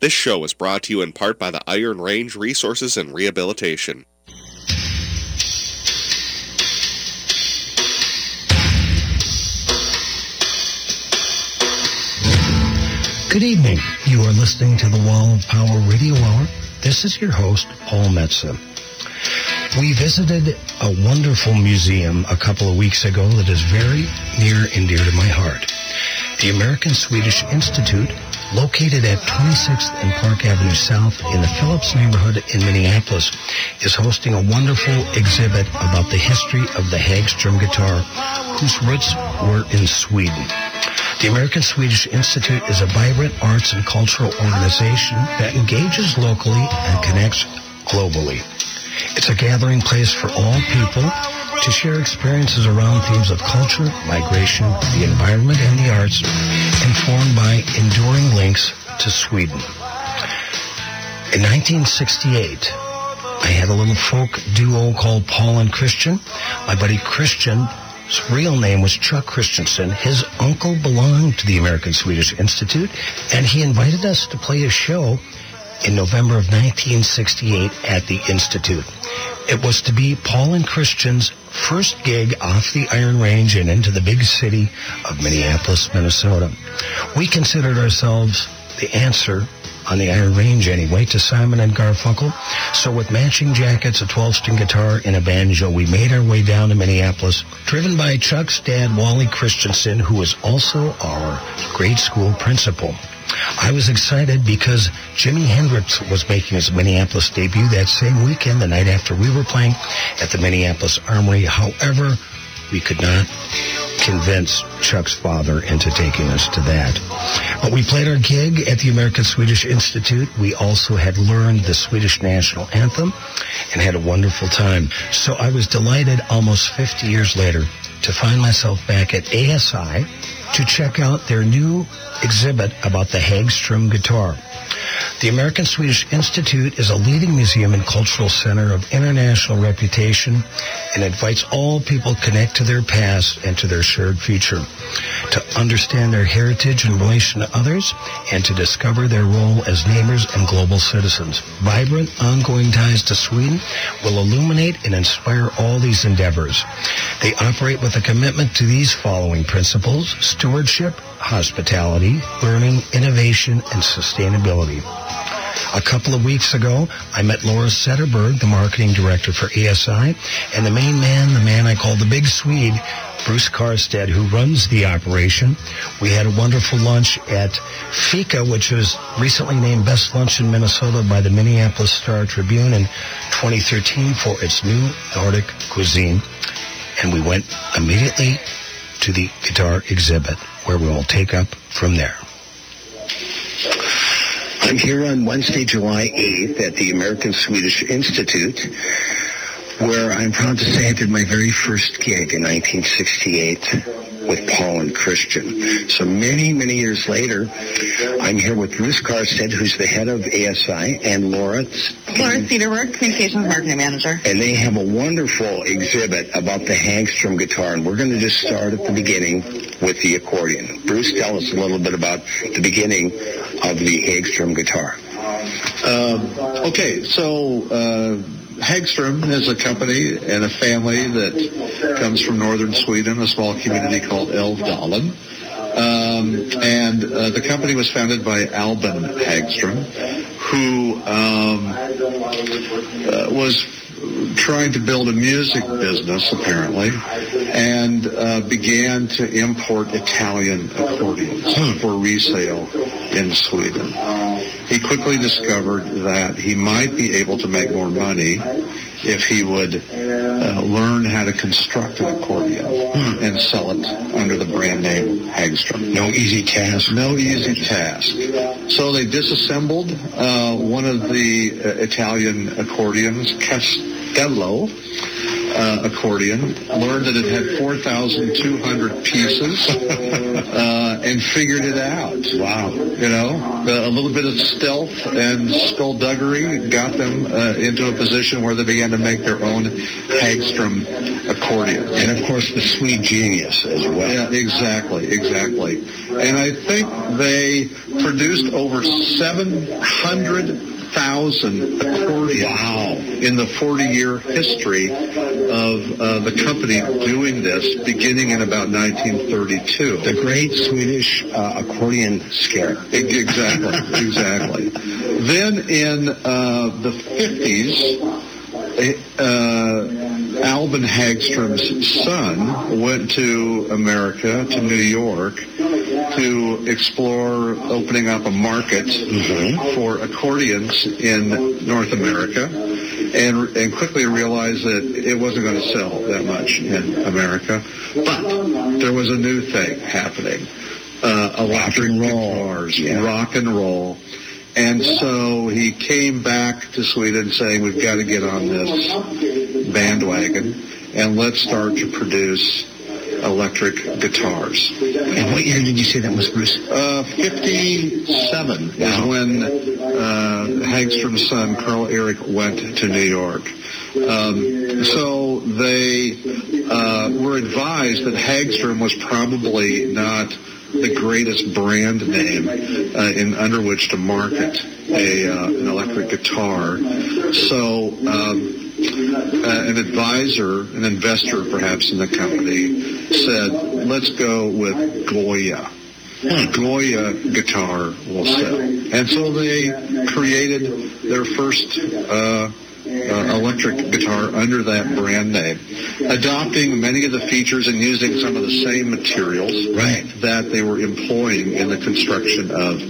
This show is brought to you in part by the Iron Range Resources and Rehabilitation. Good evening. You are listening to the Wall of Power Radio Hour. This is your host, Paul Metzen. We visited a wonderful museum a couple of weeks ago that is very near and dear to my heart. The American Swedish Institute, located at 26th and Park Avenue South in the Phillips neighborhood in Minneapolis, is hosting a wonderful exhibit about the history of the Hagstrom guitar, whose roots were in Sweden. The American Swedish Institute is a vibrant arts and cultural organization that engages locally and connects globally. It's a gathering place for all people to share experiences around themes of culture, migration, the environment, and the arts, informed by enduring links to Sweden. In 1968, I had a little folk duo called Paul and Christian. My buddy Christian his real name was Chuck Christensen. His uncle belonged to the American Swedish Institute, and he invited us to play a show in November of 1968 at the Institute. It was to be Paul and Christian's first gig off the Iron Range and into the big city of Minneapolis, Minnesota. We considered ourselves the answer on the Iron Range anyway, to Simon and Garfunkel. So with matching jackets, a 12-string guitar, and a banjo, we made our way down to Minneapolis, driven by Chuck's dad, Wally Christensen, who was also our grade school principal. I was excited because Jimi Hendrix was making his Minneapolis debut that same weekend, the night after we were playing at the Minneapolis Armory. However, we could not convince Chuck's father into taking us to that. But we played our gig at the American Swedish Institute. We also had learned the Swedish national anthem and had a wonderful time. So I was delighted almost 50 years later to find myself back at ASI to check out their new exhibit about the Hagstrom guitar. The American Swedish Institute is a leading museum and cultural center of international reputation and invites all people connect to their past and to their shared future, to understand their heritage in relation to others, and to discover their role as neighbors and global citizens. Vibrant, ongoing ties to Sweden will illuminate and inspire all these endeavors. They operate with a commitment to these following principles, stewardship, hospitality, learning, innovation, and sustainability. A couple of weeks ago, I met Laura Setterberg, the marketing director for ASI, and the main man, the man I call the Big Swede, Bruce Karstadt, who runs the operation. We had a wonderful lunch at Fika, which was recently named Best Lunch in Minnesota by the Minneapolis Star Tribune in 2013 for its new Nordic cuisine. And we went immediately to the guitar exhibit, where we will take up from there. I'm here on Wednesday, July 8th at the American Swedish Institute, where I'm proud to say I did my very first gig in 1968 with Paul and Christian. So many, many years later, I'm here with Bruce Karstadt, who's the head of ASI, and Laura. Laura Cedarwork, Communications Marketing Manager. And they have a wonderful exhibit about the Hagstrom guitar, and we're going to just start at the beginning with the accordion. Bruce, tell us a little bit about the beginning of the Hagstrom guitar. Uh, okay, so uh, Hagstrom is a company and a family that comes from northern Sweden, a small community called Älvdalen. Um, and uh, the company was founded by Albin Hagstrom, who um, uh, was trying to build a music business, apparently, and uh, began to import Italian accordions for resale in Sweden. He quickly discovered that he might be able to make more money if he would uh, learn how to construct an accordion hmm. and sell it under the brand name Hagstrom. No easy task. No easy task. So they disassembled uh, one of the uh, Italian accordions, Castello, uh, accordion, learned that it had 4,200 pieces, uh, and figured it out. Wow. You know, a little bit of stealth and skullduggery got them uh, into a position where they began to make their own Hagstrom accordion. And of course, the sweet genius as well. Yeah, exactly, exactly. And I think they produced over 700 1,040 wow. in the 40-year history of uh, the company doing this, beginning in about 1932. The great Swedish uh, accordion scare. Exactly, exactly. then in uh, the 50s, uh, Albin Hagstrom's son went to America, to New York, to explore opening up a market for accordions in North America, and, and quickly realized that it wasn't going to sell that much in America. But there was a new thing happening. Uh, electric and roll. guitars, Yeah. rock and roll. And so he came back to Sweden saying, we've got to get on this bandwagon and let's start to produce electric guitars. And what year did you say that was, Bruce? Uh, 57 Wow. is when uh, Hagstrom's son, Carl Eric, went to New York. Um, so they uh, were advised that Hagstrom was probably not the greatest brand name uh, in under which to market a uh, an electric guitar. So um, an advisor, an investor perhaps in the company, said, "Let's go with Goya." Goya guitar will sell. And so they created their first uh, uh, electric guitar under that brand name, adopting many of the features and using some of the same materials Right. that they were employing in the construction of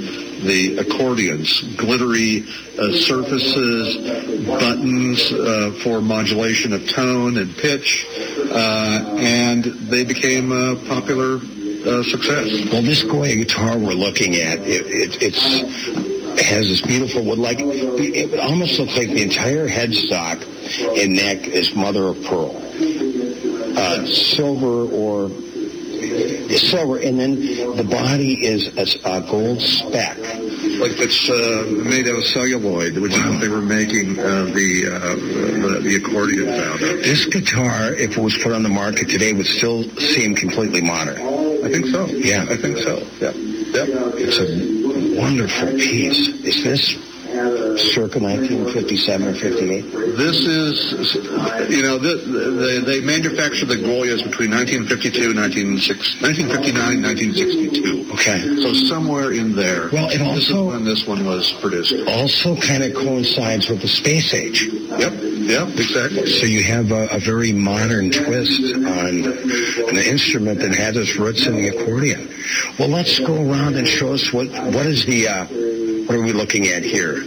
the accordions, glittery uh, surfaces, buttons uh, for modulation of tone and pitch, uh, and they became a popular uh, success. Well, this Goya guitar we're looking at, it, it, it's it has this beautiful wood like it almost looks like the entire headstock and neck is mother of pearl, uh, silver or silver, and then the body is a, a gold speck. Like it's uh, made out of celluloid, which is what they were making uh, the, uh, the the accordions out of. This guitar, if it was put on the market today, would still seem completely modern. I think so. Yeah. I think so. Yep. Yep. It's a wonderful piece. Is this circa 1957 or 58? This is, you know, the, the, they manufactured the Goyas between 1952 and 1906 1959 and 1962. Okay. So somewhere in there. Well, it also- when this one was produced. Also kind of coincides with the space age. Yep. Yep. Exactly. So you have a, a very modern twist on an instrument that had its roots in the accordion. Well, let's go around and show us what what is the uh, what are we looking at here?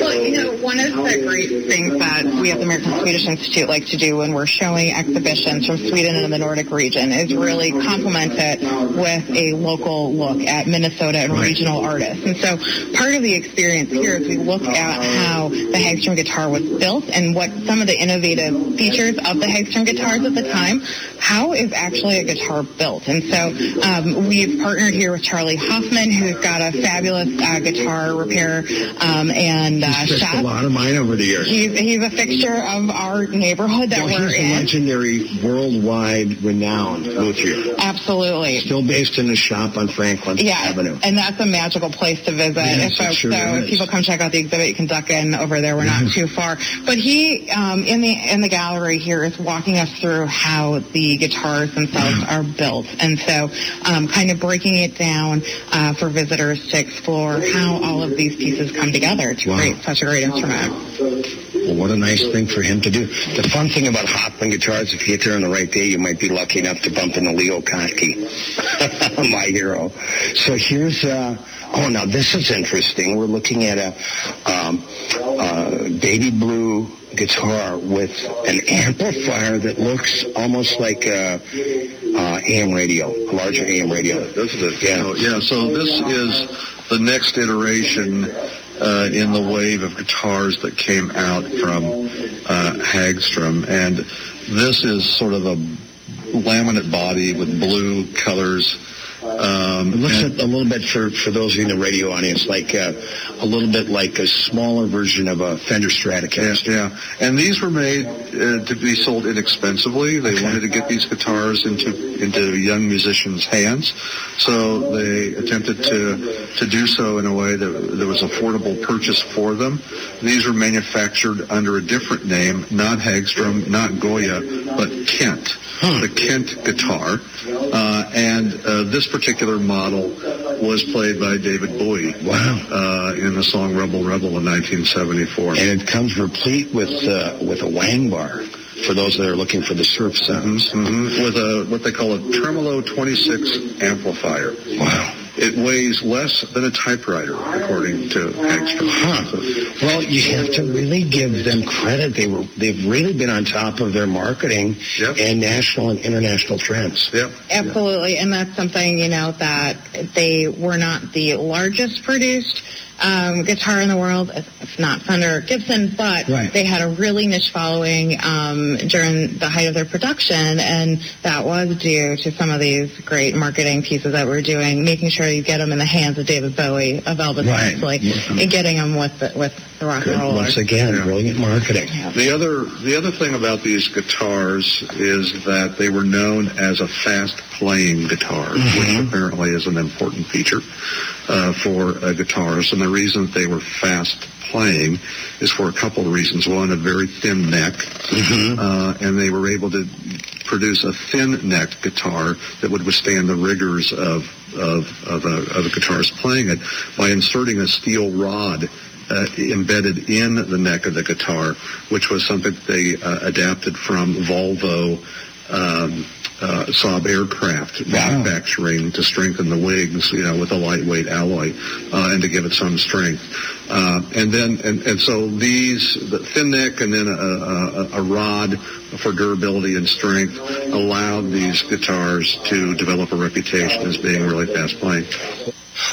Well, you know, one of the great things that we at the American Swedish Institute like to do when we're showing exhibitions from Sweden and the Nordic region is really complement it with a local look at Minnesota and regional artists. And so part of the experience here is we look at how the Hagstrom guitar was built and what some of the innovative features of the Hagstrom guitars at the time. How is actually a guitar built? And so um, we've partnered here with Charlie Hoffman, who's got a fabulous uh, guitar repair um, and uh, He's fixed a lot of mine over the years. He's, he's a fixture of our neighborhood that we're he's a in. legendary, worldwide renowned luthier. Absolutely. Still based in his shop on Franklin Yeah, Avenue. and that's a magical place to visit. Yes, if it folks, sure so is. if people come check out the exhibit, you can duck in over there. We're not too far. But he, um, in the in the gallery here, is walking us through how the guitars themselves are built, and so um, kind of breaking it down uh, for visitors to explore how all of these pieces come together to Wow. create such a great instrument. Well, what a nice thing for him to do. The fun thing about Hoffman guitars, if you get there on the right day, you might be lucky enough to bump into Leo Kottke, my hero. So here's, uh, oh, now this is interesting. We're looking at a um, uh, baby blue guitar with an amplifier that looks almost like a uh, AM radio, a larger AM radio. This is it. Yeah. So, yeah. So this is the next iteration uh, in the wave of guitars that came out from uh, Hagstrom, and this is sort of a laminate body with blue colors. Um, it looks a little bit for, for those in the radio audience like uh, a little bit like a smaller version of a Fender Stratocaster. Yeah, yeah. and these were made uh, to be sold inexpensively. They okay. wanted to get these guitars into into young musicians' hands, so they attempted to to do so in a way that, that was affordable purchase for them. These were manufactured under a different name, not Hagstrom, not Goya, but Kent hmm. the Kent guitar. Uh, and uh, this particular model was played by David Bowie. Wow. Uh, in the song Rebel Rebel in 1974. And it comes replete with, uh, with a wang bar for those that are looking for the surf sounds. Mm-hmm. With a what they call a tremolo 26 amplifier. Wow. It weighs less than a typewriter, according to Hagstrom. Huh. Well, you have to really give them credit. They were they've really been on top of their marketing yep. and national and international trends. Yep. Absolutely, and that's something you know that they were not the largest produced um, guitar in the world. It's not Fender Gibson, but right. they had a really niche following um, during the height of their production, and that was due to some of these great marketing pieces that we're doing, making sure you get them in the hands of David Bowie, of Elvis right. Presley, mm-hmm. and getting them with the, with the rock Good. and roll. Once again, yeah. brilliant marketing. Yeah. The other the other thing about these guitars is that they were known as a fast playing guitar, mm-hmm. which apparently is an important feature uh, for uh, guitars. And the reason that they were fast playing is for a couple of reasons. One, a very thin neck, mm-hmm. uh, and they were able to produce a thin neck guitar that would withstand the rigors of of, of, a, of a guitarist playing it by inserting a steel rod uh, embedded in the neck of the guitar, which was something they uh, adapted from Volvo um, uh, Saab aircraft wow. manufacturing to strengthen the wings, you know, with a lightweight alloy uh, and to give it some strength. Uh, and then, and, and so these, the thin neck and then a, a, a rod for durability and strength allowed these guitars to develop a reputation as being really fast playing.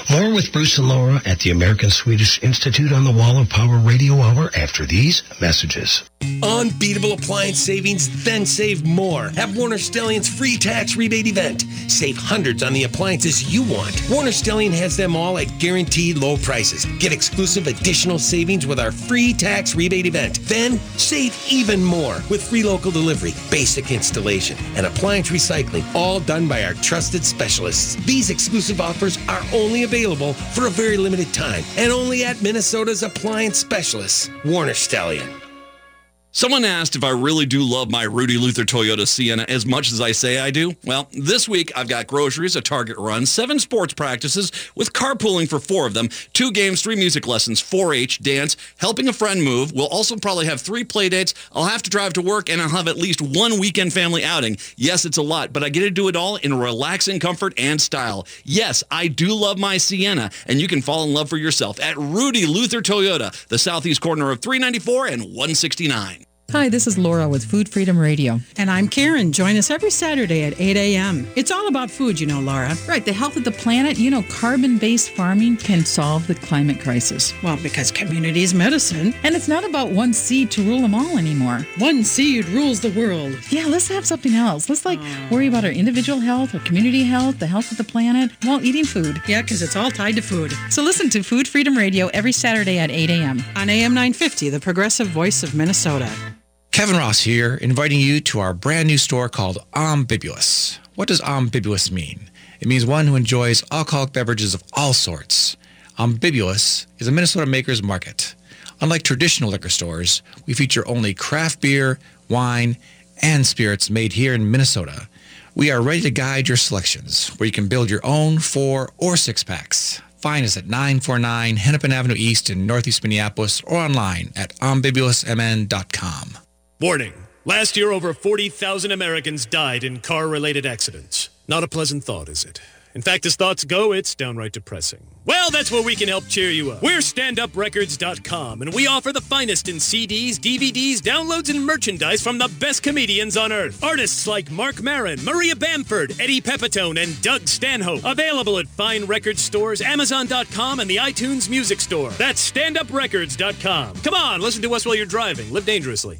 More with Bruce and Laura at the American Swedish Institute on the Wall of Power Radio Hour after these messages. Unbeatable appliance savings, then save more. Have Warner Stellian's free tax rebate event. Save hundreds on the appliances you want. Warner Stellian has them all at guaranteed low prices. Get exclusive additional savings with our free tax rebate event. Then save even more with free local delivery, basic installation, and appliance recycling, all done by our trusted specialists. These exclusive offers are only available for a very limited time and only at Minnesota's appliance specialists, Warner Stellian. Someone asked if I really do love my Rudy Luther Toyota Sienna as much as I say I do. Well, this week I've got groceries, a Target run, seven sports practices with carpooling for four of them, two games, three music lessons, 4-H, dance, helping a friend move. We'll also probably have three play dates. I'll have to drive to work and I'll have at least one weekend family outing. Yes, it's a lot, but I get to do it all in relaxing comfort and style. Yes, I do love my Sienna, and you can fall in love for yourself at Rudy Luther Toyota, the southeast corner of 394 and 169. Hi, this is Laura with Food Freedom Radio. And I'm Karen. Join us every Saturday at 8 a.m. It's all about food, you know, Laura. Right, the health of the planet. You know, carbon based farming can solve the climate crisis. Well, because community is medicine. And it's not about one seed to rule them all anymore. One seed rules the world. Yeah, let's have something else. Let's like oh. worry about our individual health, our community health, the health of the planet while eating food. Yeah, because it's all tied to food. So listen to Food Freedom Radio every Saturday at 8 a.m. On AM 950, the progressive voice of Minnesota. Kevin Ross here, inviting you to our brand new store called Ambibulous. What does ambibulous mean? It means one who enjoys alcoholic beverages of all sorts. Ambibulous is a Minnesota maker's market. Unlike traditional liquor stores, we feature only craft beer, wine, and spirits made here in Minnesota. We are ready to guide your selections, where you can build your own four or six packs. Find us at 949 Hennepin Avenue East in Northeast Minneapolis or online at ambibulousmn.com. Warning. Last year, over 40,000 Americans died in car-related accidents. Not a pleasant thought, is it? In fact, as thoughts go, it's downright depressing. Well, that's where we can help cheer you up. We're standuprecords.com, and we offer the finest in CDs, DVDs, downloads, and merchandise from the best comedians on earth. Artists like Marc Maron, Maria Bamford, Eddie Pepitone, and Doug Stanhope. Available at fine record stores, Amazon.com, and the iTunes Music Store. That's standuprecords.com. Come on, listen to us while you're driving. Live dangerously.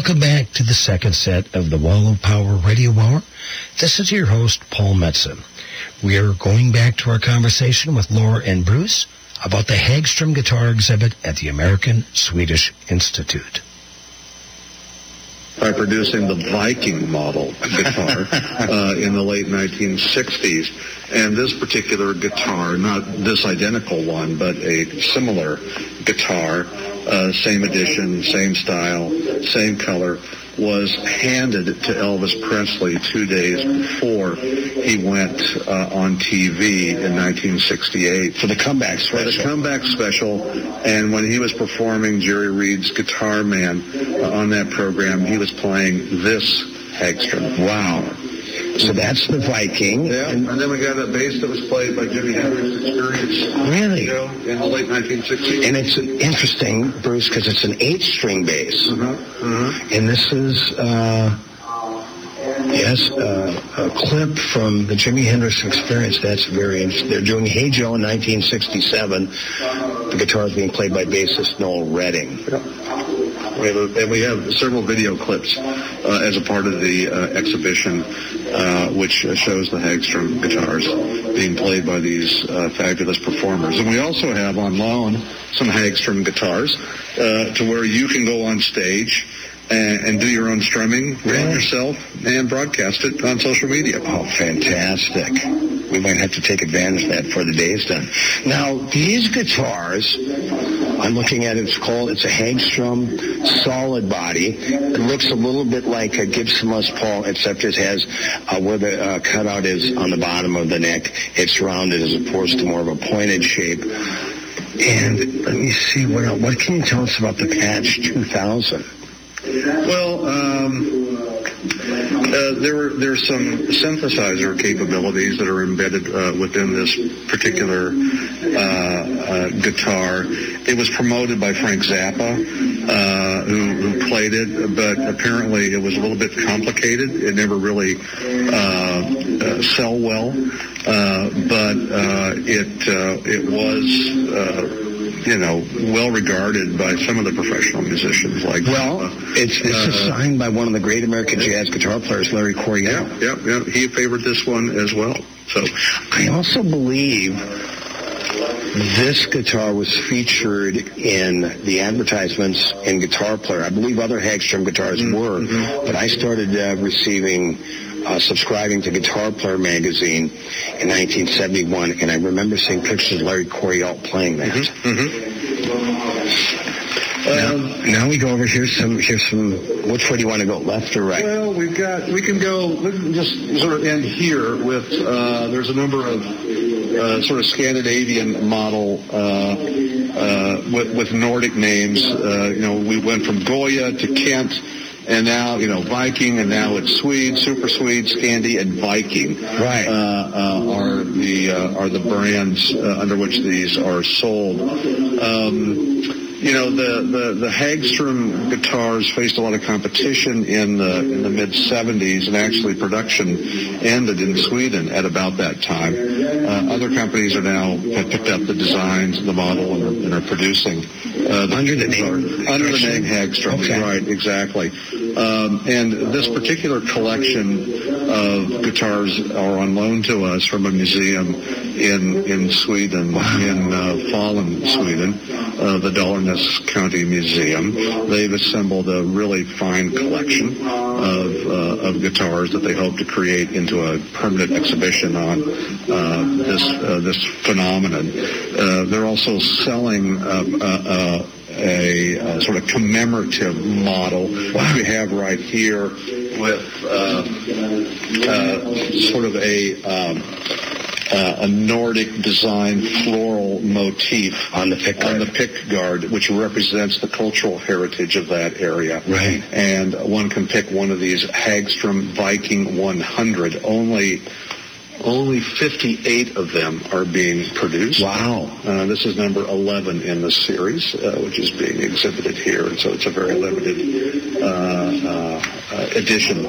Welcome back to the second set of the Wall of Power Radio Hour. This is your host, Paul Metzen. We are going back to our conversation with Laura and Bruce about the Hagstrom guitar exhibit at the American Swedish Institute. By producing the Viking model guitar uh, in the late 1960s. And this particular guitar, not this identical one, but a similar guitar, uh, same edition, same style, same color, was handed to Elvis Presley two days before he went uh, on TV in 1968. For the comeback For the special. comeback special, and when he was performing Jerry Reed's Guitar Man uh, on that program, he was playing this Hagstrom. Wow. So that's the Viking. Yeah, and then we got a bass that was played by Jimi Hendrix Experience. Really? You know, in the late 1960s. And it's interesting, Bruce, because it's an eight-string bass. Mm-hmm. And this is, uh, yes, uh, a clip from the Jimi Hendrix Experience. That's very interesting. They're doing Hey Joe in 1967. The guitar is being played by bassist Noel Redding. We have a, and we have several video clips uh, as a part of the uh, exhibition, uh, which shows the Hagstrom guitars being played by these uh, fabulous performers. And we also have on loan some Hagstrom guitars uh, to where you can go on stage and, do your own strumming, brand yourself, and broadcast it on social media. Oh, fantastic. We might have to take advantage of that for the day's done. Now, these guitars, I'm looking at it, it's called, it's a Hagstrom solid body. It looks a little bit like a Gibson Les Paul, except it has uh, where the uh, cutout is on the bottom of the neck. It's rounded as opposed to more of a pointed shape. And let me see, what, else- what can you tell us about the Patch 2000? Well, um, uh, there there's some synthesizer capabilities that are embedded uh, within this particular uh, uh, guitar. It was promoted by Frank Zappa, uh, who, who played it, but apparently it was a little bit complicated. It never really sell well, but it it was. Uh, you know, well regarded by some of the professional musicians like Well, Zappa. it's this is Uh, signed by one of the great American jazz guitar players, Larry Coryell. yeah, yeah, yeah. He favored this one as well. So I also believe this guitar was featured in the advertisements in Guitar Player. I believe other Hagstrom guitars were, but I started uh, receiving, uh, subscribing to Guitar Player magazine in 1971, and I remember seeing pictures of Larry Coryell playing that. Now, now we go over here's some here's some. Which way do you want to go, left or right? Well, we've got, we can go, we can just sort of end here with, uh, there's a number of uh, sort of Scandinavian model uh, uh, with, with Nordic names. Uh, you know, we went from Goya to Kent, and now, you know, Viking, and now it's Swede, Super Swede, Scandi, and Viking. Right. Uh, uh, are the uh, are the brands uh, under which these are sold. Um, you know, the, the, the Hagstrom guitars faced a lot of competition in the in the mid 70s, and actually production ended in Sweden at about that time. Uh, other companies are now have picked up the designs, the model, and are, and are producing uh, the Under the name under the name Hagstrom. Okay. Right, exactly. Um, and this particular collection of guitars are on loan to us from a museum in in Sweden, in uh, Falun, Sweden, uh, the Dalarnas County Museum. They've assembled a really fine collection of uh, of guitars that they hope to create into a permanent exhibition on uh, this uh, this phenomenon. Uh, they're also selling. Um, uh, a uh, sort of commemorative model which we have right here with uh, uh, sort of a um, uh, a Nordic design floral motif on the pick on the pick guard, which represents the cultural heritage of that area. Right. And one can pick one of these Hagstrom Viking 100. Only only 58 of them are being produced. Wow. Uh, this is number 11 in the series, uh, which is being exhibited here. And so it's a very limited uh, uh, edition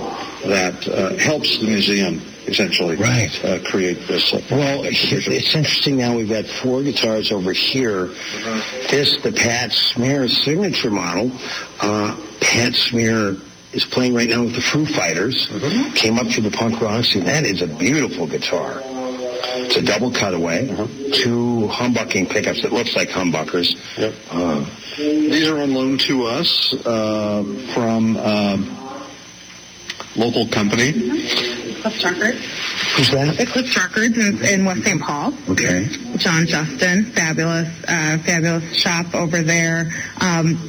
that uh, helps the museum essentially Right. uh, create this. Uh, Well, exhibition. it's interesting now we've got four guitars over here. This, the Pat Smear signature model. Uh, Pat Smear is playing right now with the Foo Fighters. Came up through the punk rock scene. That is a beautiful guitar. It's a double cutaway, two humbucking pickups. It looks like humbuckers. Yep. Uh, These are on loan to us uh, from um, local company. Eclipse Records. who's that? Eclipse Records in, in West St. Paul. Okay. John Justin, fabulous, uh, fabulous shop over there. Um,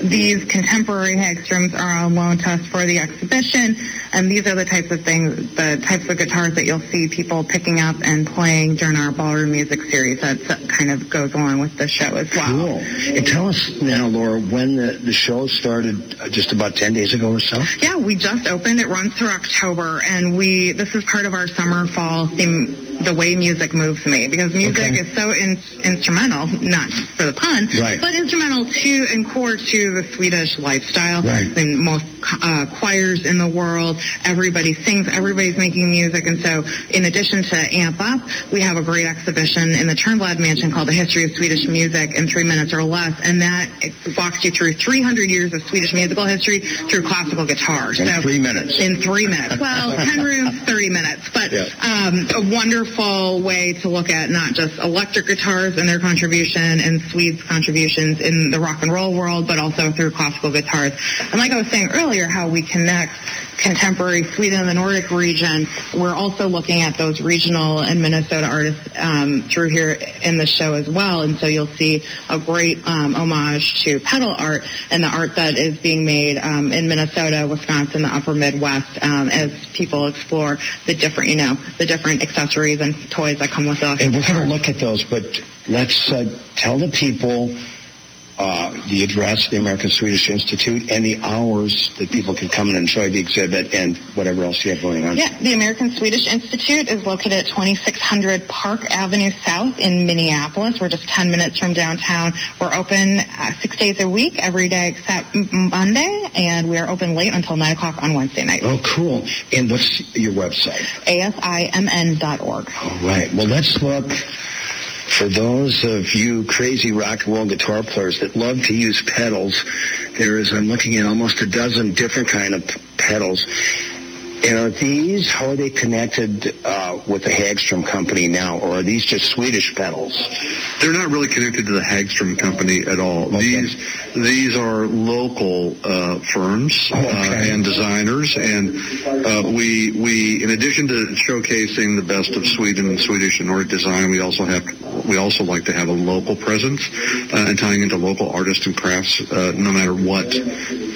these contemporary Hagstroms are on loan to us for the exhibition, and these are the types of things, the types of guitars that you'll see people picking up and playing during our ballroom music series. That kind of goes along with the show as well. Cool. And tell us now, Laura, when the, the show started uh, just about 10 days ago or so? Yeah, we just opened. It runs through October, and we this is part of our summer fall theme. The way music moves me, because music Okay. is so in, instrumental, not for the pun, Right. but instrumental to and core to the Swedish lifestyle. Right. I most uh, choirs in the world, everybody sings, everybody's making music, and so in addition to Amp Up, we have a great exhibition in the Turnblad Mansion called The History of Swedish Music in Three Minutes or Less, and that walks you through 300 years of Swedish musical history through classical guitars. In So- three minutes. in three minutes. Well, 10 rooms, 30 minutes. But Yeah. um, a wonderful way to look at not just electric guitars and their contribution and Swedes' contributions in the rock and roll world, but also through classical guitars. And like I was saying earlier, how we connect contemporary Sweden and the Nordic region, we're also looking at those regional and Minnesota artists um, through here in the show as well. And so you'll see a great um, homage to pedal art and the art that is being made um, in Minnesota, Wisconsin, the upper Midwest, um, as people explore the different, you know, the different accessories and toys that come with the And we're going to look at those, but let's uh, tell the people uh, the address, the American Swedish Institute, and the hours that people can come and enjoy the exhibit and whatever else you have going on. Yeah, the American Swedish Institute is located at 2600 Park Avenue South in Minneapolis. We're just 10 minutes from downtown. We're open uh, six days a week, every day except Monday, and we are open late until 9 o'clock on Wednesday night. Oh, cool. And what's your website? ASIMN.org. All right. Well, let's look for those of you crazy rock and roll guitar players that love to use pedals. There is, I'm looking at almost a dozen different kind of pedals. And are these, how are they connected uh, with the Hagstrom company now, or are these just Swedish pedals? They're not really connected to the Hagstrom company at all. These these are local uh, firms uh, and designers, and uh, we we in addition to showcasing the best of Sweden and Swedish and Nordic design, we also have we also like to have a local presence uh, and tying into local artists and crafts, uh, no matter what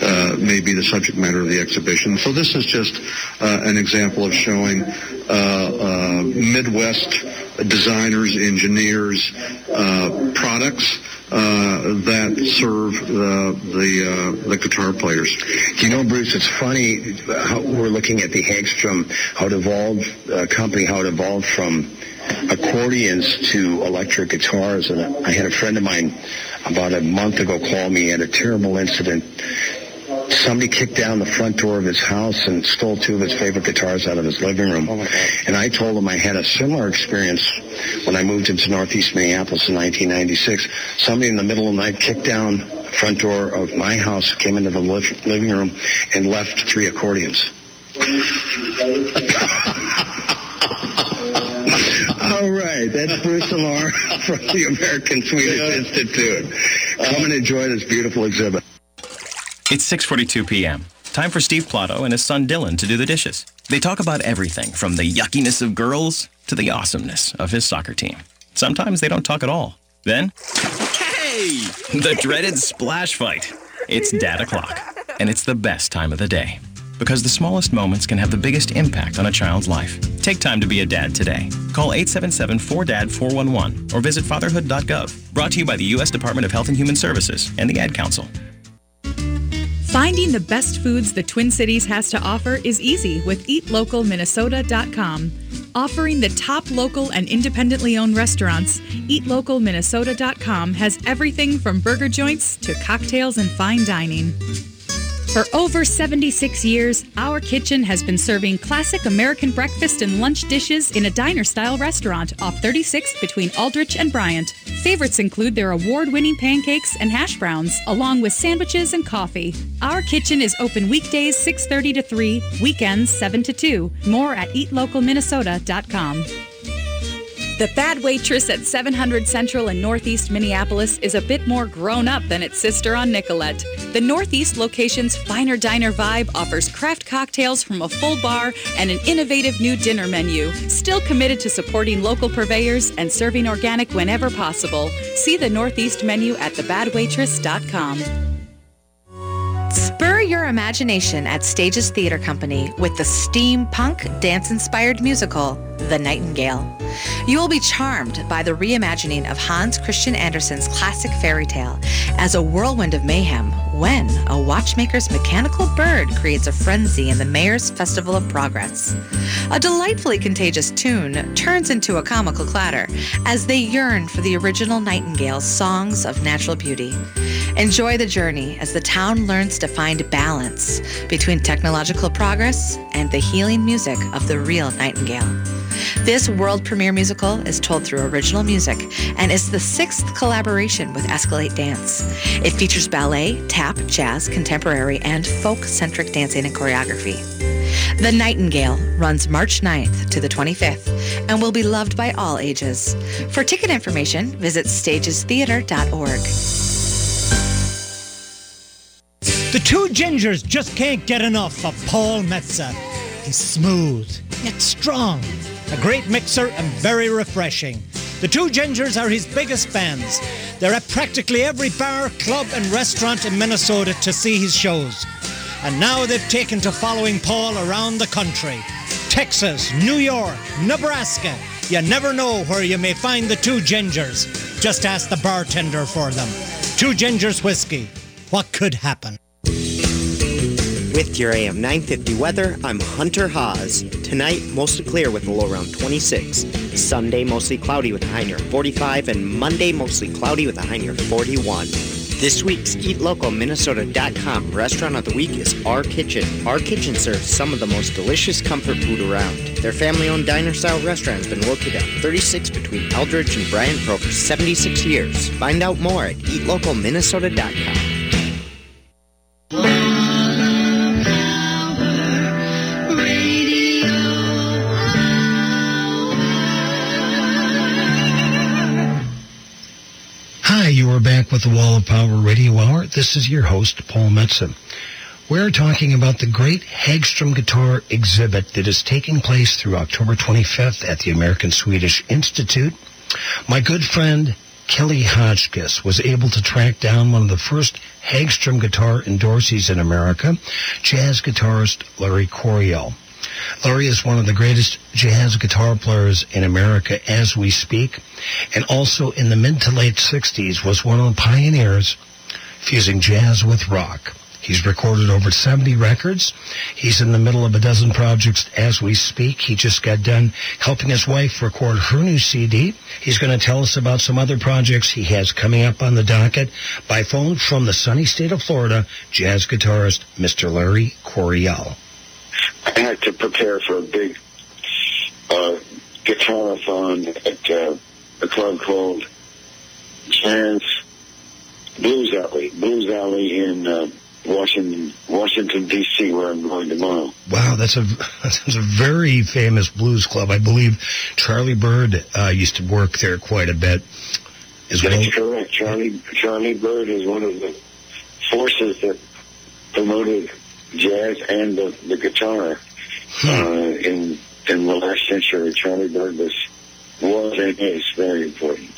uh, may be the subject matter of the exhibition. So this is just uh, an example of showing uh, uh, Midwest designers, engineers, uh, products uh, that serve the the, uh, guitar players. You know, Bruce, it's funny how we're looking at the Hagstrom, how it evolved, uh, company, how it evolved from accordions to electric guitars. And I had a friend of mine about a month ago call me at a terrible incident. Somebody kicked down the front door of his house and stole two of his favorite guitars out of his living room. Oh, and I told him I had a similar experience when I moved into Northeast Minneapolis in 1996. Somebody in the middle of the night kicked down the front door of my house, came into the living room, and left three accordions. All right, that's Bruce and Laura from the American Swedish Institute. Come and enjoy this beautiful exhibit. It's 6:42 p.m. Time for Steve Plato and his son Dylan to do the dishes. They talk about everything from the yuckiness of girls to the awesomeness of his soccer team. Sometimes they don't talk at all. Then, hey, the dreaded splash fight. It's dad o'clock, and it's the best time of the day. because the smallest moments can have the biggest impact on a child's life. Take time to be a dad today. Call 877-4DAD-411 or visit fatherhood.gov. Brought to you by the U.S. Department of Health and Human Services and the Ad Council. Finding the best foods the Twin Cities has to offer is easy with eatlocalminnesota.com. Offering the top local and independently owned restaurants, eatlocalminnesota.com has everything from burger joints to cocktails and fine dining. For over 76 years, Our Kitchen has been serving classic American breakfast and lunch dishes in a diner style restaurant off 36th between Aldrich and Bryant. Favorites include their award winning pancakes and hash browns, along with sandwiches and coffee. Our Kitchen is open weekdays 6.30 to 3, weekends 7 to 2. More at eatlocalminnesota.com. The Bad Waitress at 700 Central in Northeast Minneapolis is a bit more grown up than its sister on Nicollet. The Northeast location's finer diner vibe offers craft cocktails from a full bar and an innovative new dinner menu. Still committed to supporting local purveyors and serving organic whenever possible. See the Northeast menu at thebadwaitress.com. Your imagination at Stages Theater Company with the steampunk dance-inspired musical, The Nightingale. You will be charmed by the reimagining of Hans Christian Andersen's classic fairy tale as a whirlwind of mayhem when a watchmaker's mechanical bird creates a frenzy in the Mayor's Festival of Progress. A delightfully contagious tune turns into a comical clatter as they yearn for the original Nightingale's songs of natural beauty. Enjoy the journey as the town learns to find balance between technological progress and the healing music of the real Nightingale. This world premiere musical is told through original music and is the sixth collaboration with Escalate Dance. It features ballet, tap, jazz, contemporary, and folk-centric dancing and choreography. The Nightingale runs March 9th to the 25th and will be loved by all ages. For ticket information, visit stagestheater.org. The two gingers just can't get enough of Paul Metzen. He's smooth, yet strong, a great mixer and very refreshing. The two gingers are his biggest fans. They're at practically every bar, club, and restaurant in Minnesota to see his shows. And now they've taken to following Paul around the country. Texas, New York, Nebraska. You never know where you may find the two gingers. Just ask the bartender for them. Two gingers whiskey. What could happen? With your AM 950 weather, I'm Hunter Haas. Tonight, mostly clear with a low around 26. Sunday, mostly cloudy with a high near 45. And Monday, mostly cloudy with a high near 41. This week's EatLocalMinnesota.com restaurant of the week is Our Kitchen. Our Kitchen serves some of the most delicious comfort food around. Their family-owned diner-style restaurant has been located at 36 between Eldridge and Bryant for over 76 years. Find out more at EatLocalMinnesota.com. with the Wall of Power Radio Hour. This is your host, Paul Metzen. We're talking about the great Hagstrom guitar exhibit that is taking place through October 25th at the American Swedish Institute. My good friend Kelly Hotchkiss was able to track down one of the first Hagstrom guitar endorsees in America, jazz guitarist Larry Coryell. Larry is one of the greatest jazz guitar players in America as we speak, and also in the mid to late 60s was one of the pioneers fusing jazz with rock. He's recorded over 70 records. He's in the middle of a dozen projects as we speak. He just got done helping his wife record her new CD. He's going to tell us about some other projects he has coming up on the docket. By phone from the sunny state of Florida, jazz guitarist Mr. Larry Coryell. I had to prepare for a big uh, guitarathon at uh, a club called Chance Blues Alley, Blues Alley in uh, Washington, Washington D.C., where I'm going tomorrow. Wow, that's a that's a very famous blues club. I believe Charlie Byrd uh, used to work there quite a bit as well. Correct. Charlie Charlie Byrd is one of the forces that promoted jazz and the, the guitar uh, in in the last century. Charlie Byrd was was and is very important.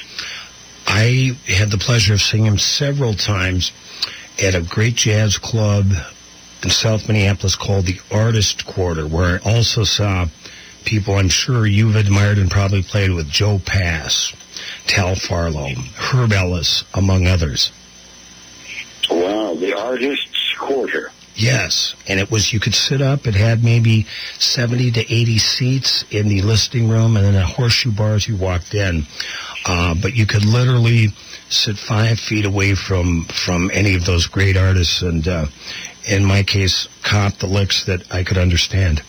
I had the pleasure of seeing him several times at a great jazz club in South Minneapolis called the Artist Quarter, where I also saw people I'm sure you've admired and probably played with Joe Pass, Tal Farlow, Herb Ellis, among others. Wow, the Artists Quarter. Yes, and it was you could sit up. It had maybe seventy to eighty seats in the listing room, and then a horseshoe bar as you walked in. Uh, but you could literally sit five feet away from from any of those great artists, and uh, in my case, cop the licks that I could understand.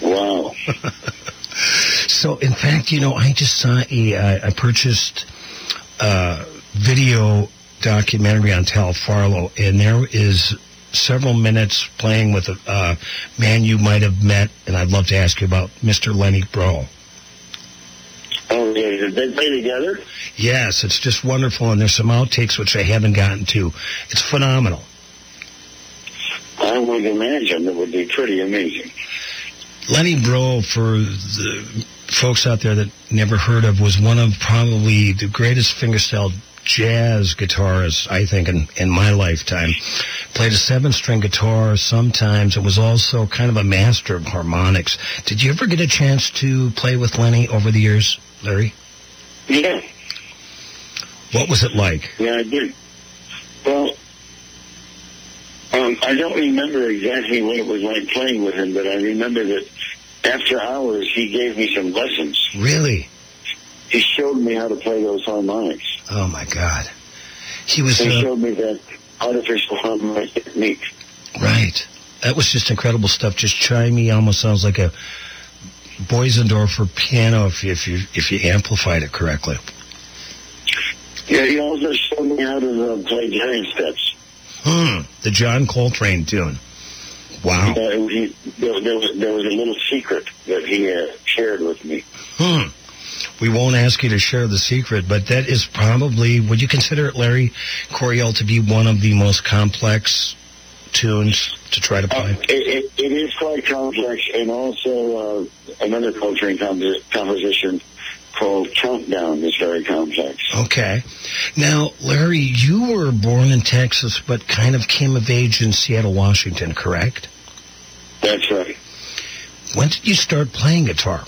Wow. So, in fact, you know, I just saw a, uh, I purchased a video documentary on Tal Farlow, and there is several minutes playing with a uh, man you might have met, and I'd love to ask you about Mr. Lenny Breau. Oh, yeah. Did they play together? Yes, it's just wonderful, and there's some outtakes which I haven't gotten to. It's phenomenal. I would imagine it would be pretty amazing. Lenny Breau, for the folks out there that never heard of, was one of probably the greatest fingerstyle jazz guitarists, I think, in, in my lifetime. Played a seven string guitar sometimes. It was also kind of a master of harmonics. Did you ever get a chance to play with Lenny over the years, Larry? Yeah. What was it like? Yeah, I did. Well, um, I don't remember exactly what it was like playing with him, but I remember that after hours he gave me some lessons. Really? He showed me how to play those harmonics. Oh, my God. He was. He uh, showed me that artificial harmonic technique. Right. That was just incredible stuff. Just chimey almost sounds like a Bösendorfer piano if you, if you if you amplified it correctly. Yeah, he also showed me how to uh, play giant steps. Hmm. The John Coltrane tune. Wow. Uh, he, there, there, was, there was a little secret that he uh, shared with me. Hmm. We won't ask you to share the secret, but that is probably, would you consider it, Larry Coryell, to be one of the most complex tunes to try to play? It, it, it is quite complex, and also uh, another comp- composition called Countdown is very complex. Okay. Now, Larry, you were born in Texas, but kind of came of age in Seattle, Washington, correct? That's right. When did you start playing guitar?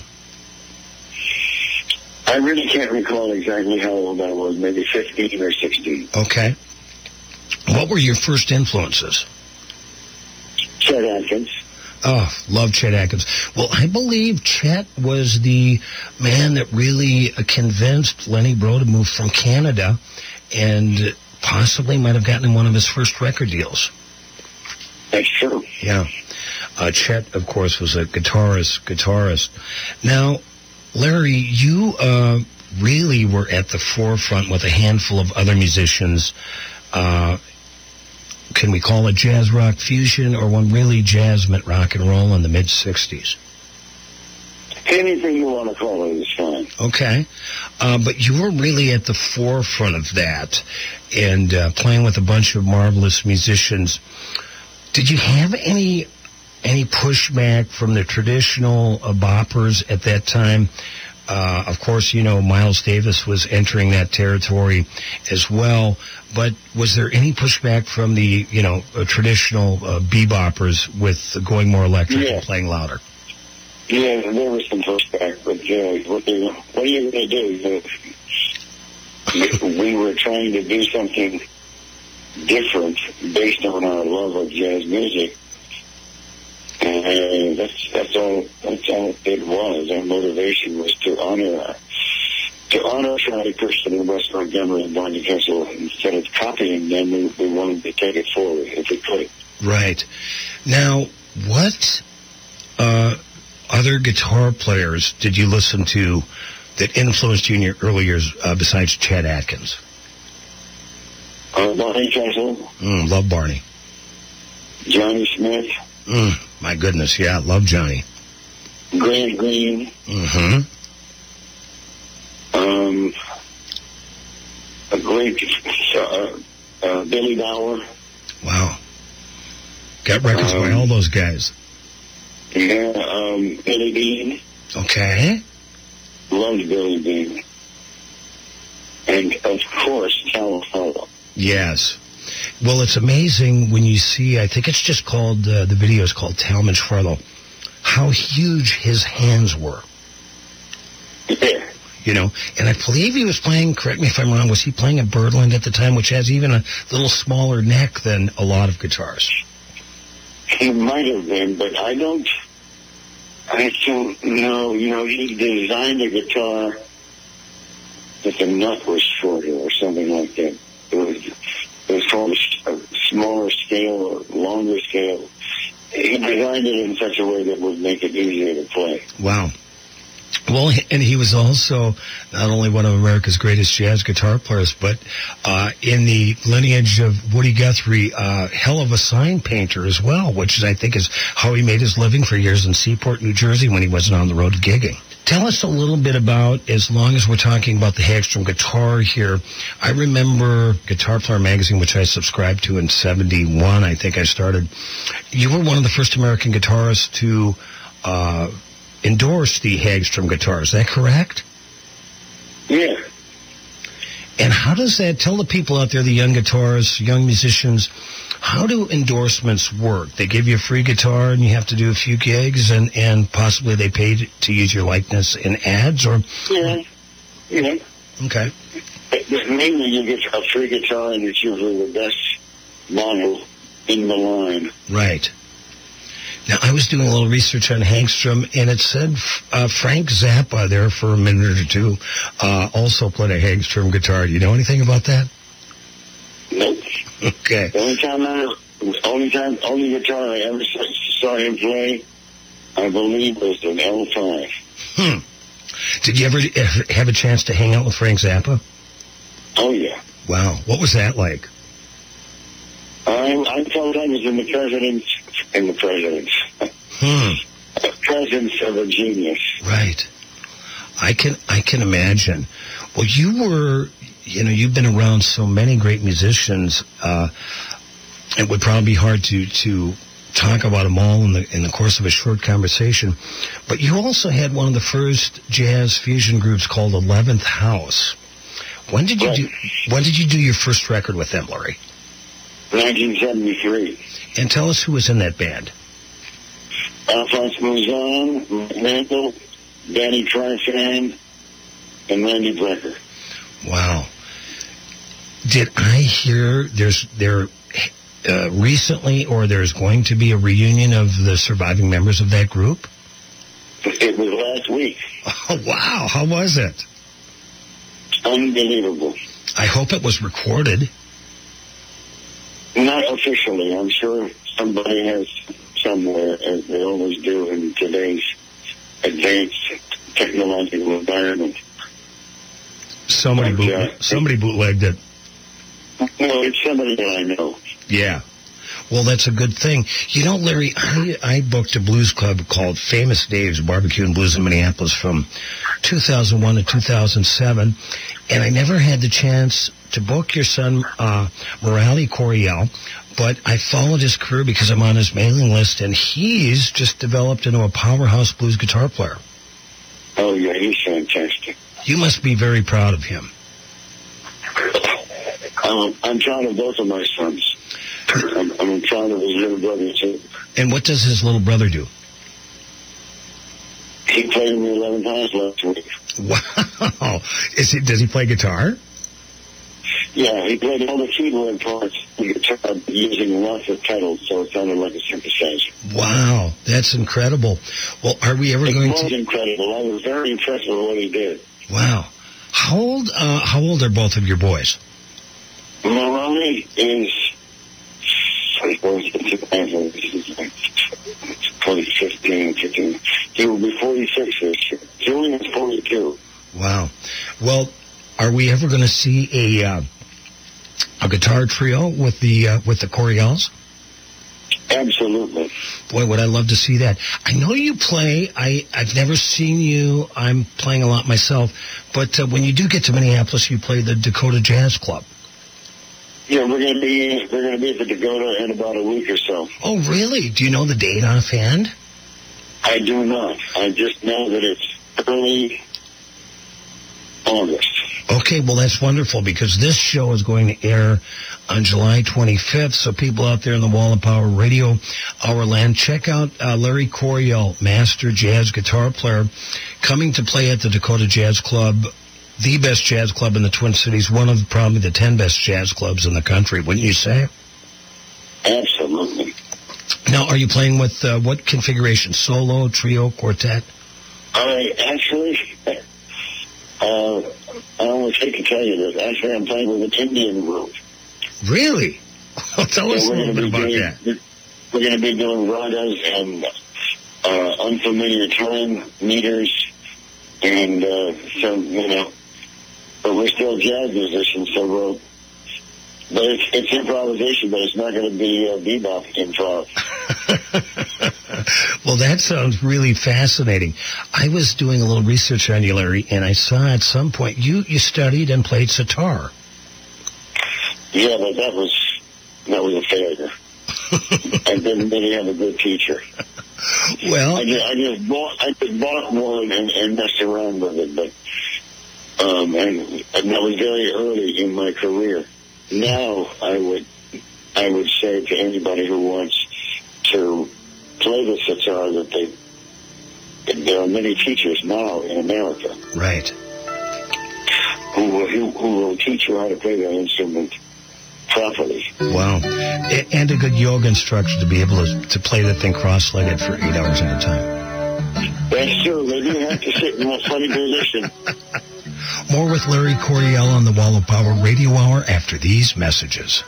I really can't recall exactly how old I was, maybe 15 or 16. Okay. What were your first influences? Chet Atkins. Oh, love Chet Atkins. Well, I believe Chet was the man that really convinced Lenny Breau to move from Canada and possibly might have gotten him one of his first record deals. That's true. Yeah. Uh, Chet, of course, was a guitarist, guitarist. Now, Larry, you uh, really were at the forefront with a handful of other musicians. Uh, can we call it jazz rock fusion or one really jazz meant rock and roll in the mid 60s? Anything you want to call it is fine. Okay. Uh, but you were really at the forefront of that and uh, playing with a bunch of marvelous musicians. Did you have any any pushback from the traditional uh, boppers at that time? Uh, of course, you know, Miles Davis was entering that territory as well. But was there any pushback from the, you know, uh, traditional uh, beboppers with going more electric Yeah. and playing louder? Yeah, there was some pushback, but what, they, what are you going to do? Uh, we were trying to do something different based on our love of jazz music. And that's that's all that's all it was. Our motivation was to honor to honor Charlie Christian and Wes Montgomery and Barney Kessel instead of copying them. We, we wanted to take it forward if we could. Right. Now, what uh, other guitar players did you listen to that influenced you in your early years uh, besides Chet Atkins? Uh, Barney Kessel, Mm, love Barney. Johnny Smith, Mm, my goodness, yeah, love Johnny. Grant Green, Mm-hmm. um, a great uh, uh, Billy Bauer. Wow. Got records by Um, all those guys. Yeah, um, Billy Bean. Okay. Loved Billy Bean. And of course, Tal Farlow. Yes. Well, it's amazing when you see. I think it's just called uh, the video is called Talmage Farlow. How huge his hands were. Yeah. You know, and I believe he was playing. Correct me if I'm wrong. Was he playing a Byrdland at the time, which has even a little smaller neck than a lot of guitars? He might have been, but I don't. I don't know. You know, he designed a guitar that the nut was shorter or something like that. Was from a smaller scale or longer scale. He designed it in such a way that would make it easier to play. Wow. Well, and he was also not only one of America's greatest jazz guitar players, but uh, in the lineage of Woody Guthrie, uh, hell of a sign painter as well, which I think is how he made his living for years in Sea Bright, New Jersey, when he wasn't on the road gigging. Tell us a little bit about, as long as we're talking about the Hagstrom guitar here, I remember Guitar Player magazine, which I subscribed to in 71, I think I started. You were one of the first American guitarists to uh, endorse the Hagstrom guitar. Is that correct? Yeah. And how does that, tell the people out there, the young guitarists, young musicians, how do endorsements work? They give you a free guitar and you have to do a few gigs and, and possibly they pay to, use your likeness in ads or? Yeah. Yeah. Okay. But mainly you get a free guitar and it's usually the best model in the line. Right. Now, I was doing a little research on Hagstrom, and it said uh, Frank Zappa there for a minute or two uh, also played a Hagstrom guitar. Do you know anything about that? Nope. Okay. The only time I, only time, only guitar I ever saw him play, I believe, was an L5. Hmm. Did you ever, ever have a chance to hang out with Frank Zappa? Oh yeah. Wow. What was that like? I, I thought I was in the president's, in the president's, Hmm. presence of a genius. Right. I can I can imagine. Well, you were, you know, you've been around so many great musicians. Uh, it would probably be hard to to talk about them all in the in the course of a short conversation. But you also had one of the first jazz fusion groups called Eleventh House. When did you do When did you do your first record with them, Larry? 1973. And tell us who was in that band. Alphonse Mouzon, Mandel, Danny Trifan, and Randy Brecker. Wow. Did I hear there's there uh, recently or there's going to be a reunion of the surviving members of that group? It was last week. Oh, wow. How was it? Unbelievable. I hope it was recorded. Not officially. I'm sure somebody has somewhere, as they always do in today's advanced technological environment. Somebody boot, Okay. somebody bootlegged it. No, it's somebody that I know. Yeah. Well, that's a good thing. You know, Larry, I, I booked a blues club called Famous Dave's Barbecue and Blues in Minneapolis from 2001 to 2007, and I never had the chance to book your son, uh, Murali Coryell, but I followed his career because I'm on his mailing list, and he's just developed into a powerhouse blues guitar player. Oh, yeah, he's fantastic. You must be very proud of him. Um, I'm proud of both of my sons. I'm, I'm proud of his little brother, too. And what does his little brother do? He played in the 11th house last week. Wow. Is he, does he play guitar? Yeah, he played all the keyboard parts the guitar using lots of pedals, so it sounded like a synthesizer. Wow, that's incredible. Well, are we ever It going was to? incredible. I was very impressed with what he did. Wow. How old? Uh, how old are both of your boys? Murali is 2015, 15. He will be 46 this year. Julian is 42. Wow. Well, are we ever going to see a uh, a guitar trio with the uh, with the Coryells? Absolutely. Boy, would I love to see that. I know you play. I I've never seen you. I'm playing a lot myself, but uh, when you do get to Minneapolis, you play the Dakota Jazz Club. Yeah, we're gonna be we're gonna be at the Dakota in about a week or so. Oh, really? Do you know the date offhand? I do not. I just know that it's early August. Okay, well, that's wonderful because this show is going to air on July 25th. So people out there in the Wall of Power Radio Hour Land, check out uh, Larry Coryell, master jazz guitar player, coming to play at the Dakota Jazz Club, the best jazz club in the Twin Cities, one of probably the 10 best jazz clubs in the country, wouldn't you say? Absolutely. Now, are you playing with uh, what configuration? Solo, trio, quartet? I actually, uh, I almost hate to tell you this. Actually, I'm playing with an Indian group. Really? Tell us a little bit about doing- that. We're going to be doing ragas and uh, unfamiliar time meters and uh, some, you know, but we're still jazz musicians, so we'll. But it's, it's improvisation, but it's not going to be uh, bebop improv. Well, that sounds really fascinating. I was doing a little research on you, Larry, and I saw at some point you, you studied and played sitar. Yeah, but that was that was a failure. I didn't really have a good teacher. Well, I just, I just bought I just bought one and, and messed around with it, but um, and, and that was very early in my career. Now I would I would say to anybody who wants to play the sitar that they there are many teachers now in America Right. who will who, who will teach you how to play that instrument properly. Wow. And a good yoga instructor to be able to, to play that thing cross-legged for eight hours at a time. That's true. They do have to sit in a funny position. More with Larry Coryell on the Wall of Power Radio Hour after these messages.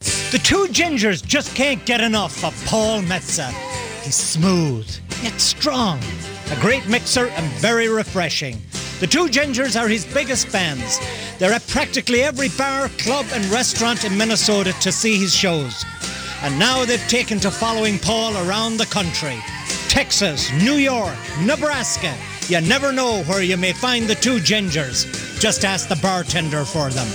The two gingers just can't get enough of Paul Metzen. He's smooth, yet strong, a great mixer and very refreshing. The two gingers are his biggest fans. They're at practically every bar, club, and restaurant in Minnesota to see his shows. And now they've taken to following Paul around the country. Texas, New York, Nebraska. You never know where you may find the two gingers. Just ask the bartender for them.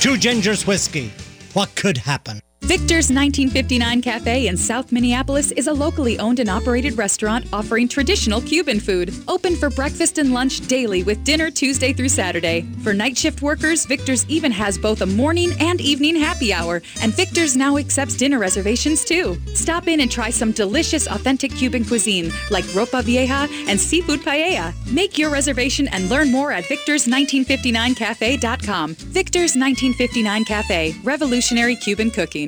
Two gingers whiskey. What could happen? Victor's 1959 Cafe in South Minneapolis is a locally owned and operated restaurant offering traditional Cuban food. Open for breakfast and lunch daily with dinner Tuesday through Saturday. For night shift workers, Victor's even has both a morning and evening happy hour, and Victor's now accepts dinner reservations too. Stop in and try some delicious authentic Cuban cuisine like ropa vieja and seafood paella. Make your reservation and learn more at victors1959cafe.com. Victor's 1959 Cafe, revolutionary Cuban cooking.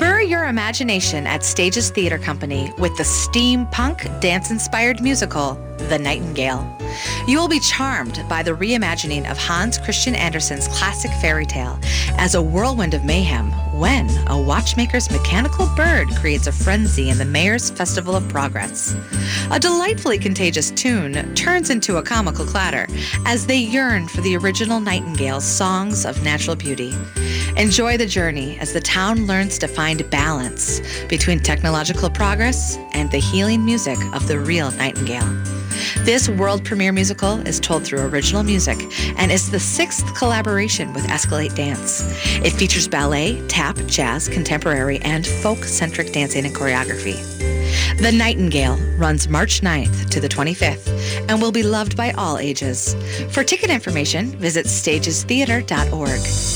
Spur your imagination at Stages Theater Company with the steampunk dance-inspired musical, The Nightingale. You will be charmed by the reimagining of Hans Christian Andersen's classic fairy tale as a whirlwind of mayhem when a watchmaker's mechanical bird creates a frenzy in the Mayor's Festival of Progress. A delightfully contagious tune turns into a comical clatter as they yearn for the original Nightingale's songs of natural beauty. Enjoy the journey as the town learns to find balance between technological progress and the healing music of the real Nightingale. This world premiere musical is told through original music and is the sixth collaboration with Escalate Dance. It features ballet, tap, jazz, contemporary, and folk-centric dancing and choreography. The Nightingale runs March 9th to the 25th and will be loved by all ages. For ticket information, visit stagestheater.org.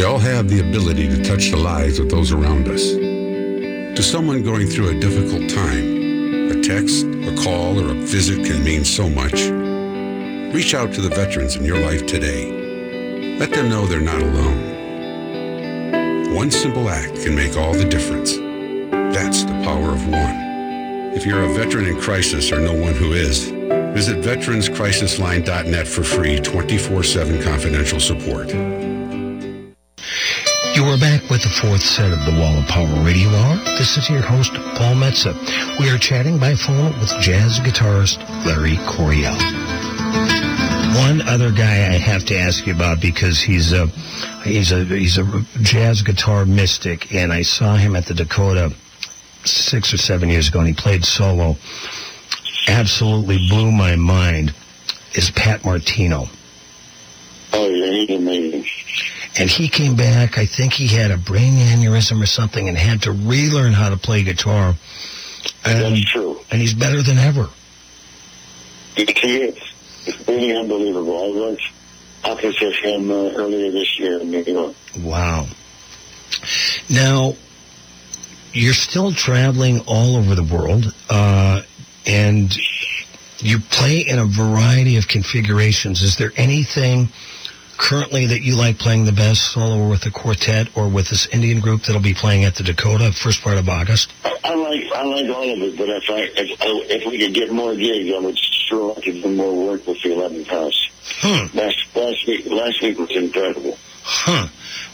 We all have the ability to touch the lives of those around us. To someone going through a difficult time, a text, a call, or a visit can mean so much. Reach out to the veterans in your life today. Let them know they're not alone. One simple act can make all the difference. That's the power of one. If you're a veteran in crisis or know one who is, visit veteranscrisisline.net for free 24-7 confidential support. You are back with the fourth set of the Wall of Power Radio Hour. This is your host, Paul Metzen. We are chatting by phone with jazz guitarist Larry Coryell. one other guy I have to ask you about because he's a he's a he's a jazz guitar mystic, and I saw him at the Dakota six or seven years ago, and he played solo. Absolutely blew my mind. Is Pat Martino? Oh yeah, he's amazing. And he came back. I think he had a brain aneurysm or something, and had to relearn how to play guitar. And, That's true. And he's better than ever. He is. It's really unbelievable. I worked opposite him uh, earlier this year in New York. Wow. Now, you're still traveling all over the world, uh, and you play in a variety of configurations. Is there anything currently that you like playing the best, solo or with a quartet, or with this Indian group that'll be playing at the Dakota first part of August? I, I like I like all of it, but if I if, if we could get more gigs, I would sure like to do more work with the 11th House. Hmm. Last last week last week was incredible. Huh.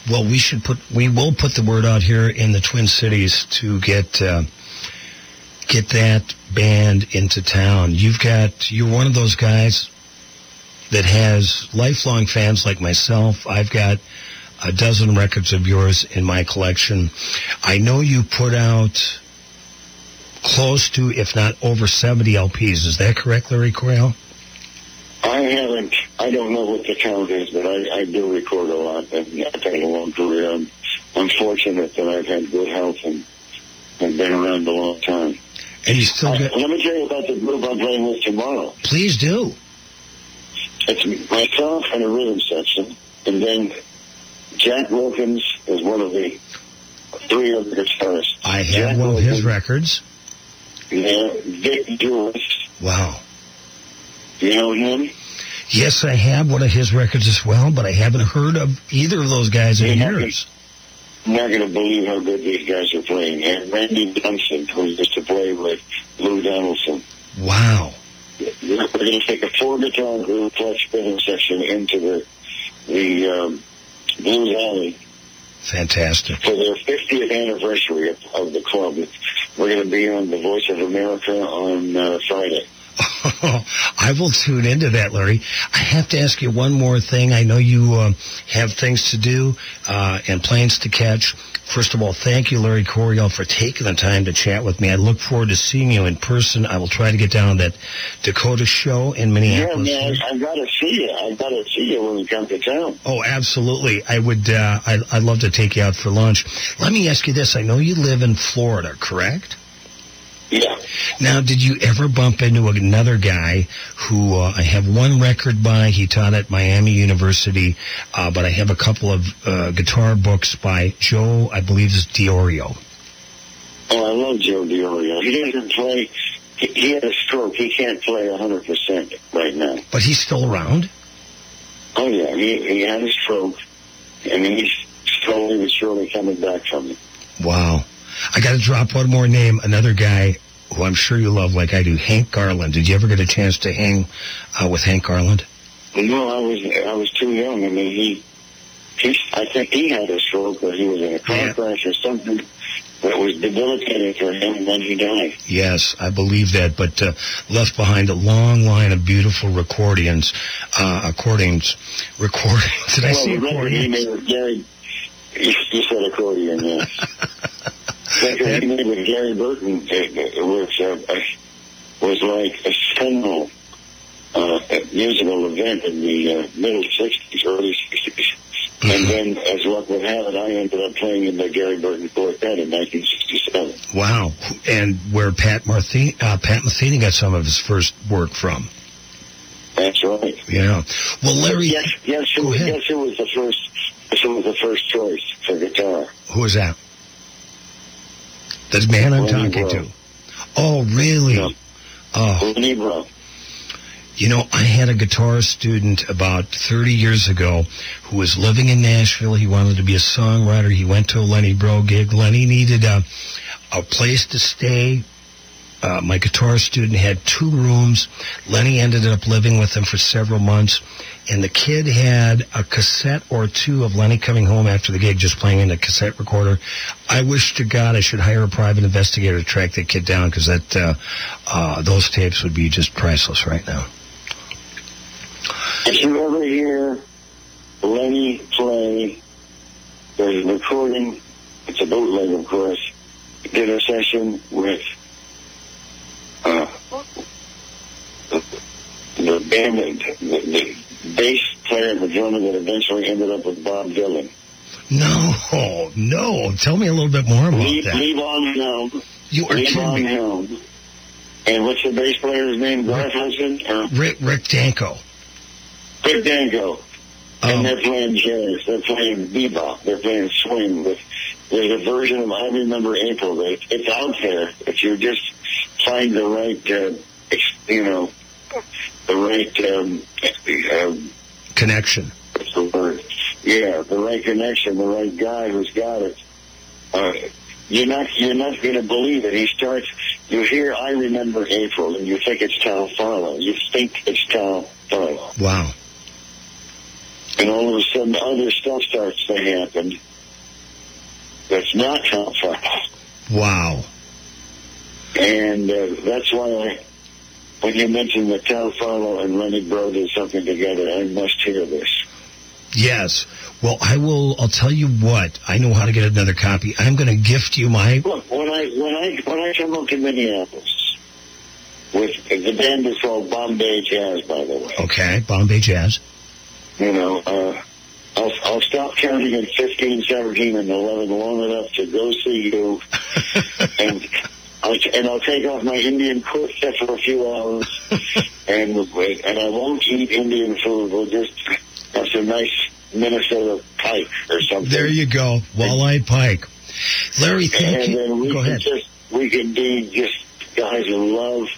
Well, we should put we will put the word out here in the Twin Cities to get uh, get that band into town. You've got you're one of those guys that has lifelong fans like myself. I've got a dozen records of yours in my collection. I know you put out close to, if not over 70 LPs. Is that correct, Larry Coryell? I haven't. I don't know what the count is, but I, I do record a lot, and I've had a long career. I'm, I'm fortunate that I've had good health and and been around a long time. And you still uh, I- got. let me tell you about the group I'm playing with tomorrow. Please do. It's myself and a rhythm section, and then Jack Wilkins is one of the three of other guitarists. I have Jack one of his records. Yeah, Vic Juris. Wow. You know him? Yes, I have one of his records as well, but I haven't heard of either of those guys in years. I'm not going to believe how good these guys are playing. And Randy Johnston, who used to play with Lou Donaldson. Wow. We're going to take a four guitar group plus spinning section into the the um, Blues Alley Fantastic. for their 50th anniversary of, of the club. We're going to be on the Voice of America on uh, Friday. I will tune into that, Larry. I have to ask you one more thing. I know you uh, have things to do uh, and planes to catch. First of all, thank you, Larry Coryell, for taking the time to chat with me. I look forward to seeing you in person. I will try to get down to that Dakota show in Minneapolis. Yeah, man, I, I got to see you. I've got to see you when you come to town. Oh, absolutely. I would. Uh, I, I'd love to take you out for lunch. Let me ask you this: I know you live in Florida, correct? Yeah. Now, did you ever bump into another guy who uh, I have one record by? He taught at Miami University, uh, but I have a couple of uh, guitar books by Joe, I believe is Diorio. Oh, I love Joe Diorio. He doesn't play. He, he had a stroke. He can't play 100% right now. But he's still around. Oh, yeah. He, he had a stroke, and he's slowly but surely coming back from it. Wow. I got to drop one more name. Another guy who I'm sure you love, like I do, Hank Garland. Did you ever get a chance to hang uh, with Hank Garland? No, I was I was too young. I mean, he, he I think he had a stroke, or he was in a car crash or something that was debilitating for him, and then he died. Yes, I believe that, but uh, left behind a long line of beautiful recordings, uh, accordings, recordings. Did I well, the record accordions? Gary, you said accordion, yeah. the record he made with Gary Burton it, it was uh, was like a seminal uh, musical event in the uh, middle '60s, early '60s. And then, as luck would have it, I ended up playing in the Gary Burton Quartet in 1967. Wow, and where Pat Marthi- uh, Pat Metheny got some of his first work from. That's right. Yeah. Well, Larry, Yes, yes, who, yes, who was the first? Who was the first choice for guitar? who was that? The man I'm Lenny talking to. Oh, really? Oh. Lenny Breau. You know, I had a guitar student about 30 years ago who was living in Nashville. He wanted to be a songwriter. He went to a Lenny Breau gig. Lenny needed a, a place to stay. Uh, my guitar student had two rooms. Lenny ended up living with him for several months. And the kid had a cassette or two of Lenny coming home after the gig, just playing in a cassette recorder. I wish to God I should hire a private investigator to track that kid down because that uh, uh, those tapes would be just priceless right now. If you ever hear Lenny play, there's a recording, it's a bootleg, of course, did a session with uh, the, the band, the, the bass player, the drummer that eventually ended up with Bob Dylan. No, no. Tell me a little bit more about Lee, that. Lee Von Helm. You are Lee kidding Von me. Helm. And what's the bass player's name? Garth Hudson? Or Rick, Rick Danko. Rick Danko. Oh. And they're playing jazz. They're playing bebop. They're playing swing. With, there's a version of I Remember April. That it's out there. If you just find the right, uh, you know, the right um, um, Connection. what's the word? Yeah, the right connection, the right guy who's got it. Uh, you're not you're not going to believe it. He starts. You hear "I remember April" and you think it's Tal Farlow. You think it's Tal Farlow, Wow. and all of a sudden other stuff starts to happen. That's not Tal Farlow, Wow. and uh, that's why I. When you mentioned Farlow and Lenny Breau did something together, I must hear this. Yes. Well, I will. I'll tell you what. I know how to get another copy. I'm going to gift you my. Look, when I when I when I come up to Minneapolis, with the band is called Bombay Jazz, by the way. Okay, Bombay Jazz. You know, uh, I'll I'll stop counting at 15, 17, and 11 long enough to go see you, and And I'll take off my Indian quartet for a few hours, and and I won't eat Indian food. We'll just have some nice Minnesota pike or something. There you go. Walleye Pike. Larry, thank and you. then we Go can ahead. just we can be just guys who love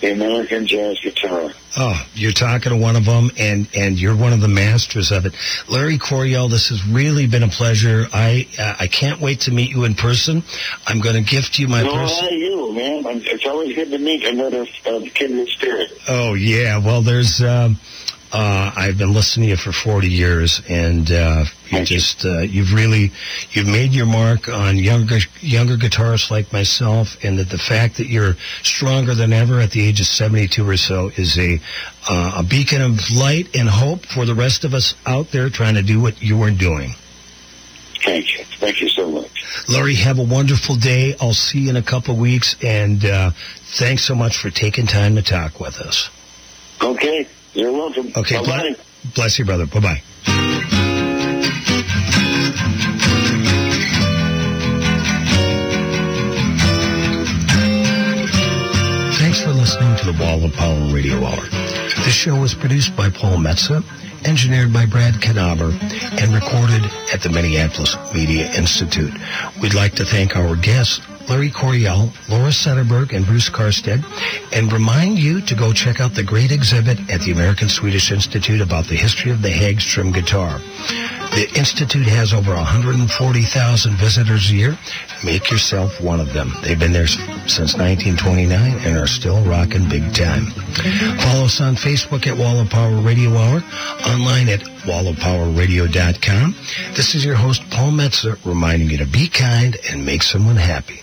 the American jazz guitar. Oh, you're talking to one of them, and and you're one of the masters of it, Larry Coryell. This has really been a pleasure. I uh, I can't wait to meet you in person. I'm going to gift you my no, person. I you, man. I'm- It's always good to meet another uh, kindred spirit. Oh yeah, well there's. Um, uh, I've been listening to you for 40 years, and uh, you just uh, you've really you've made your mark on younger younger guitarists like myself, and that the fact that you're stronger than ever at the age of 72 or so is a uh, a beacon of light and hope for the rest of us out there trying to do what you are doing. Thank you. Thank you so much. Larry, have a wonderful day. I'll see you in a couple of weeks, and uh, thanks so much for taking time to talk with us. Okay, you're welcome. Okay, Bye-bye. bless you, brother. Bye bye. Thanks for listening to the Wall of Power Radio Hour. This show was produced by Paul Metzen, engineered by Brad Canaber, and recorded at the Minneapolis Media Institute. We'd like to thank our guests, Larry Coryell, Laura Setterberg, and Bruce Karstadt, and remind you to go check out the great exhibit at the American Swedish Institute about the history of the Hagstrom guitar. The Institute has over 140,000 visitors a year. Make yourself one of them. They've been there since 1929 and are still rocking big time. Follow us on Facebook at Wall of Power Radio Hour, online at wallofpowerradio.com. This is your host, Paul Metzen, reminding you to be kind and make someone happy.